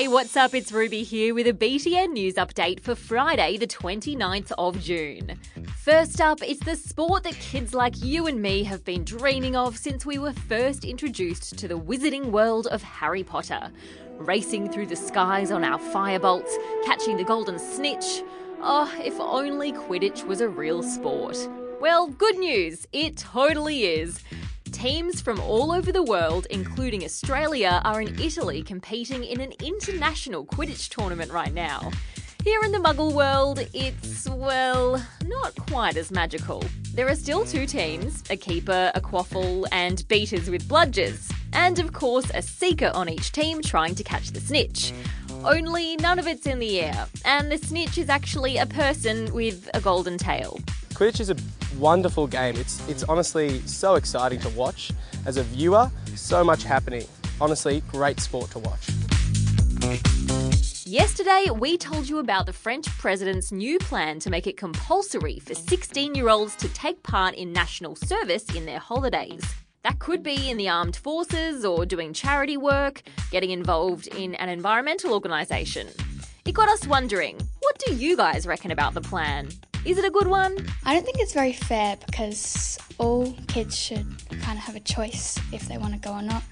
Hey, what's up? It's Ruby here with a BTN news update for Friday, the 29th of June. First up, it's the sport that kids like you and me have been dreaming of since we were first introduced to the wizarding world of Harry Potter. Racing through the skies on our firebolts, catching the golden snitch. Oh, if only Quidditch was a real sport. Well, good news, it totally is. Teams from all over the world, including Australia, are in Italy competing in an international Quidditch tournament right now. Here in the Muggle world, it's, well, not quite as magical. There are still two teams a keeper, a quaffle, and beaters with bludgers. And of course, a seeker on each team trying to catch the snitch. Only none of it's in the air, and the snitch is actually a person with a golden tail. Quidditch is a wonderful game. It's, it's honestly so exciting to watch. As a viewer, so much happening. Honestly, great sport to watch. Yesterday, we told you about the French president's new plan to make it compulsory for 16 year olds to take part in national service in their holidays. That could be in the armed forces or doing charity work, getting involved in an environmental organisation. It got us wondering what do you guys reckon about the plan? Is it a good one? I don't think it's very fair because all kids should kind of have a choice if they want to go or not,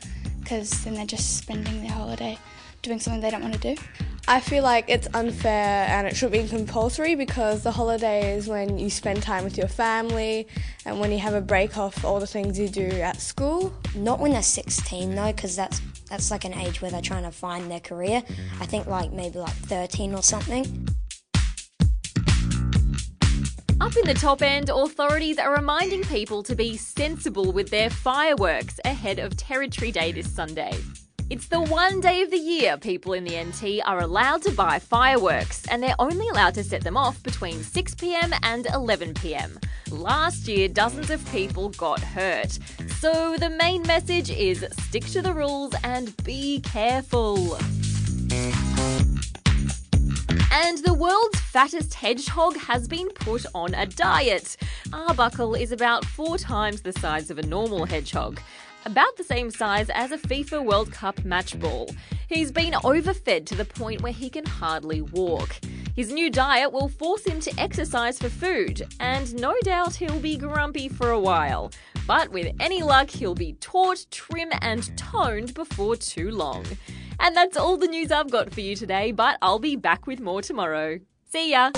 because then they're just spending their holiday doing something they don't want to do. I feel like it's unfair and it should be compulsory because the holiday is when you spend time with your family and when you have a break off all the things you do at school. Not when they're 16 though, because that's that's like an age where they're trying to find their career. I think like maybe like 13 or something. Up in the top end, authorities are reminding people to be sensible with their fireworks ahead of Territory Day this Sunday. It's the one day of the year people in the NT are allowed to buy fireworks, and they're only allowed to set them off between 6pm and 11pm. Last year, dozens of people got hurt. So the main message is stick to the rules and be careful. And the world's fattest hedgehog has been put on a diet. Arbuckle is about four times the size of a normal hedgehog, about the same size as a FIFA World Cup match ball. He's been overfed to the point where he can hardly walk. His new diet will force him to exercise for food, and no doubt he'll be grumpy for a while. But with any luck, he'll be taut, trim, and toned before too long. And that's all the news I've got for you today, but I'll be back with more tomorrow. See ya!